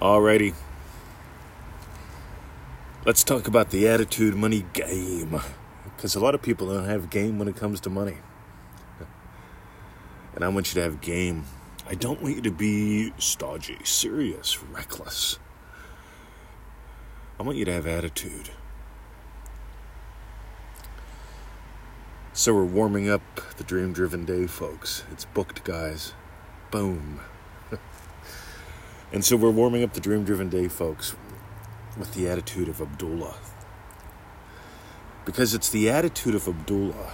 Alrighty. Let's talk about the attitude money game. Because a lot of people don't have game when it comes to money. And I want you to have game. I don't want you to be stodgy, serious, reckless. I want you to have attitude. So we're warming up the dream driven day, folks. It's booked, guys. Boom. And so we're warming up the dream driven day, folks, with the attitude of Abdullah. Because it's the attitude of Abdullah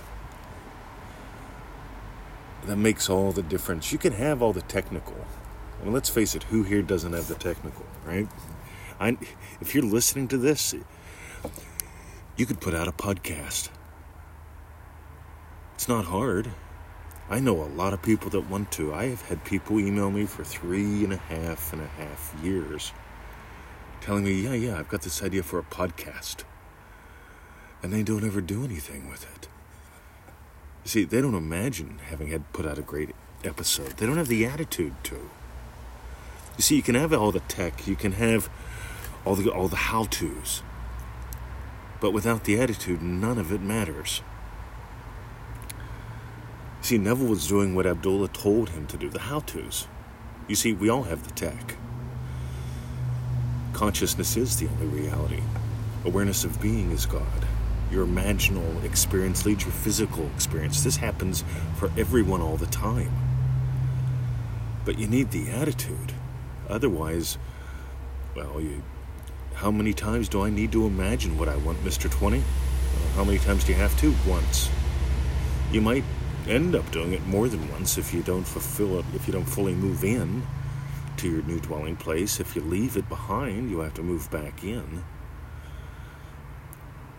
that makes all the difference. You can have all the technical. And let's face it, who here doesn't have the technical, right? I, if you're listening to this, you could put out a podcast it's not hard. I know a lot of people that want to. I have had people email me for three and a half and a half years telling me, yeah, yeah, I've got this idea for a podcast. And they don't ever do anything with it. You see, they don't imagine having had put out a great episode. They don't have the attitude to. You see, you can have all the tech, you can have all the all the how-tos. But without the attitude, none of it matters. See, Neville was doing what Abdullah told him to do, the how to's. You see, we all have the tech. Consciousness is the only reality. Awareness of being is God. Your imaginal experience leads your physical experience. This happens for everyone all the time. But you need the attitude. Otherwise, well, you, how many times do I need to imagine what I want, Mr. 20? how many times do you have to? Once. You might end up doing it more than once if you don't fulfill it, if you don't fully move in to your new dwelling place. If you leave it behind, you have to move back in.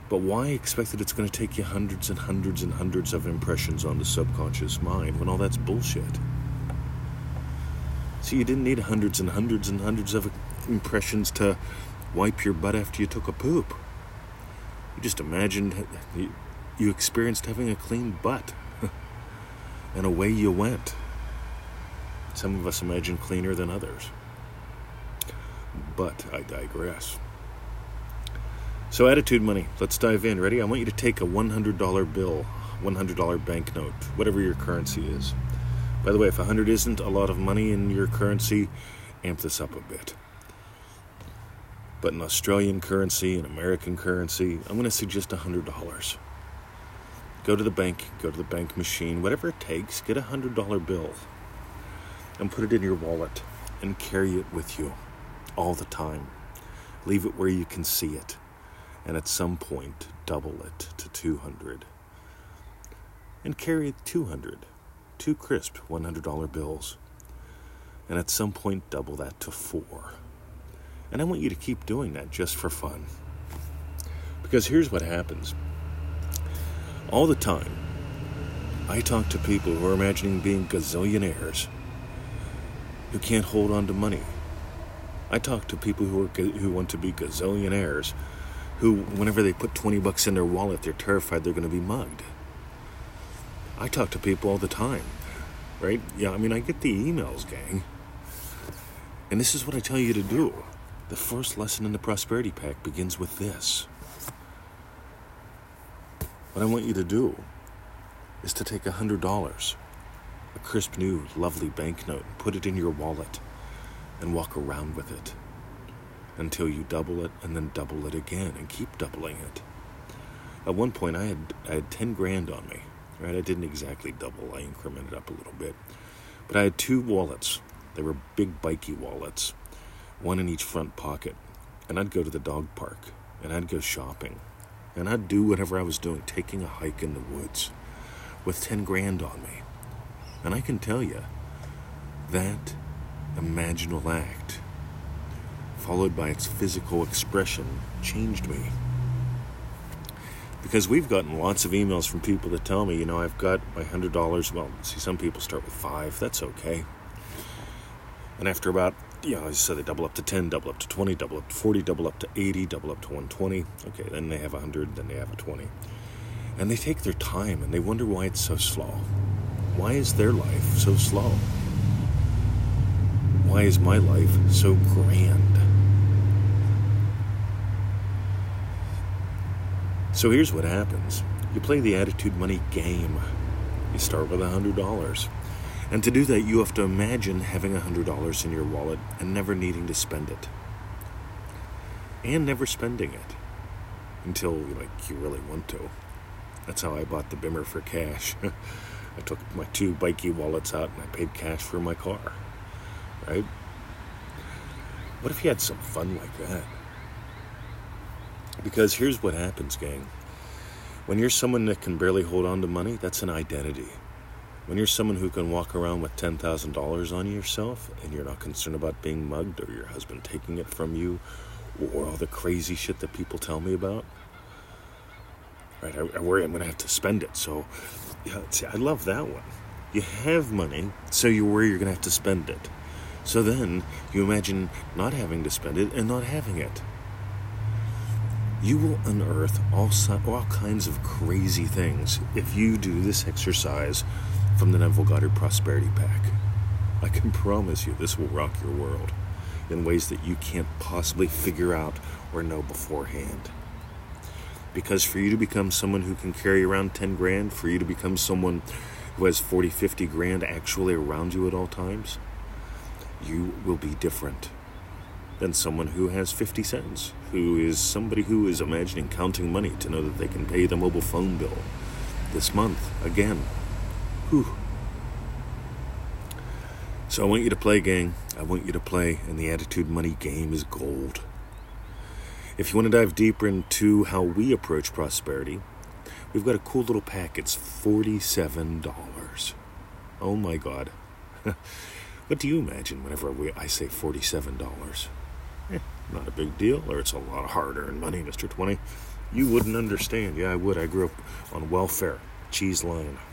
But why expect that it's going to take you hundreds and hundreds and hundreds of impressions on the subconscious mind when all that's bullshit? See, you didn't need hundreds and hundreds and hundreds of impressions to wipe your butt after you took a poop. You just imagined you experienced having a clean butt and away you went. Some of us imagine cleaner than others. But I digress. So, attitude money, let's dive in. Ready? I want you to take a $100 bill, $100 banknote, whatever your currency is. By the way, if 100 isn't a lot of money in your currency, amp this up a bit. But in Australian currency and American currency, I'm going to suggest $100. Go to the bank, go to the bank machine, whatever it takes, get a hundred dollar bill and put it in your wallet and carry it with you all the time. Leave it where you can see it. And at some point, double it to 200. And carry 200, two crisp $100 bills. And at some point, double that to four. And I want you to keep doing that just for fun. Because here's what happens all the time, I talk to people who are imagining being gazillionaires who can't hold on to money. I talk to people who are who want to be gazillionaires who whenever they put 20 bucks in their wallet they're terrified they're going to be mugged. I talk to people all the time. Right? Yeah, I mean I get the emails, gang. And this is what I tell you to do. The first lesson in the prosperity pack begins with this. What I want you to do is to take a hundred dollars, a crisp new, lovely banknote, and put it in your wallet and walk around with it until you double it and then double it again and keep doubling it. At one point, I had I had ten grand on me. Right, I didn't exactly double. I incremented up a little bit, but I had two wallets. They were big, bikey wallets, one in each front pocket, and I'd go to the dog park and I'd go shopping and I'd do whatever I was doing, taking a hike in the woods with 10 grand on me. And I can tell you, that imaginal act, followed by its physical expression, changed me. Because we've gotten lots of emails from people that tell me, you know, I've got my $100. Well, see, some people start with five. That's okay. And after about you know, so they double up to 10, double up to 20, double up to 40, double up to 80, double up to 120. Okay, then they have 100, then they have a 20. And they take their time and they wonder why it's so slow. Why is their life so slow? why is my life so grand? So here's what happens you play the attitude money game. You start with $100. And to do that, you have to imagine having $100 in your wallet and never needing to spend it. And never spending it until like you really want to. That's how I bought the Bimmer for cash. I took my two bikey wallets out and I paid cash for my car. Right? What if you had some fun like that? Because here's what happens, gang. When you're someone that can barely hold on to money, that's an identity. When you're someone who can walk around with $10,000 on yourself and you're not concerned about being mugged or your husband taking it from you or all the crazy shit that people tell me about, right? I, I worry I'm going to have to spend it. So, yeah, see, I love that one. You have money, so you worry you're going to have to spend it. So then you imagine not having to spend it and not having it. You will unearth all, all kinds of crazy things if you do this exercise from the Neville Goddard Prosperity Pack. I can promise you this will rock your world in ways that you can't possibly figure out or know beforehand. Because for you to become someone who can carry around 10 grand, for you to become someone who has 40, 50 grand actually around you at all times, you will be different than someone who has 50 cents, who is somebody who is imagining counting money to know that they can pay the mobile phone bill this month again. Whew. So I want you to play, gang. I want you to play, and the attitude money game is gold. If you want to dive deeper into how we approach prosperity, we've got a cool little pack. It's $47. Oh my God. what do you imagine whenever we, I say $47? Eh, not a big deal, or it's a lot of hard earned money, Mr. 20. You wouldn't understand. Yeah, I would. I grew up on welfare, cheese line.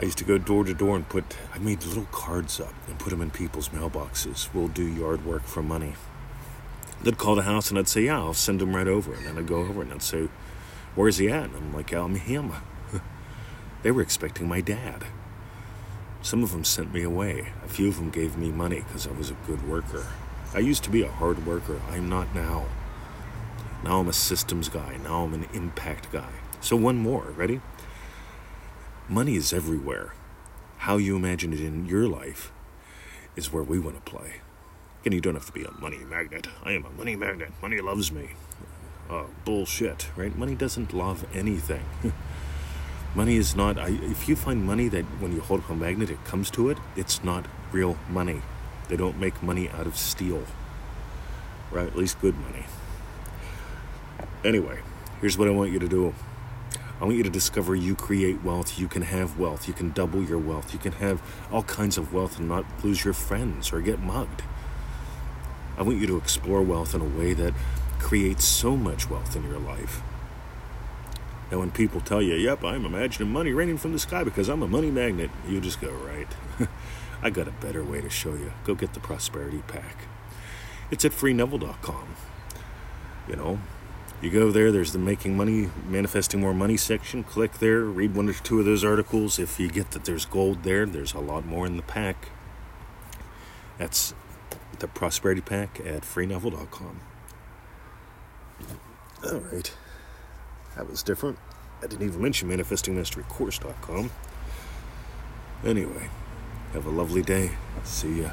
I used to go door to door and put, I made little cards up and put them in people's mailboxes. We'll do yard work for money. They'd call the house and I'd say, Yeah, I'll send him right over. And then I'd go over and I'd say, Where's he at? And I'm like, I'm him. they were expecting my dad. Some of them sent me away. A few of them gave me money because I was a good worker. I used to be a hard worker. I'm not now. Now I'm a systems guy. Now I'm an impact guy. So, one more. Ready? Money is everywhere. How you imagine it in your life is where we want to play. And you don't have to be a money magnet. I am a money magnet. Money loves me. Uh, bullshit, right? Money doesn't love anything. money is not. I, if you find money that when you hold up a magnet it comes to it, it's not real money. They don't make money out of steel, right? At least good money. Anyway, here's what I want you to do. I want you to discover you create wealth. You can have wealth. You can double your wealth. You can have all kinds of wealth and not lose your friends or get mugged. I want you to explore wealth in a way that creates so much wealth in your life. And when people tell you, yep, I'm imagining money raining from the sky because I'm a money magnet, you just go, right. I got a better way to show you. Go get the Prosperity Pack. It's at freeneville.com. You know, you go there, there's the Making Money, Manifesting More Money section. Click there, read one or two of those articles. If you get that there's gold there, there's a lot more in the pack. That's the Prosperity Pack at freeneville.com. All right. That was different. I didn't even mention manifestingmasterycourse.com. Anyway, have a lovely day. See ya.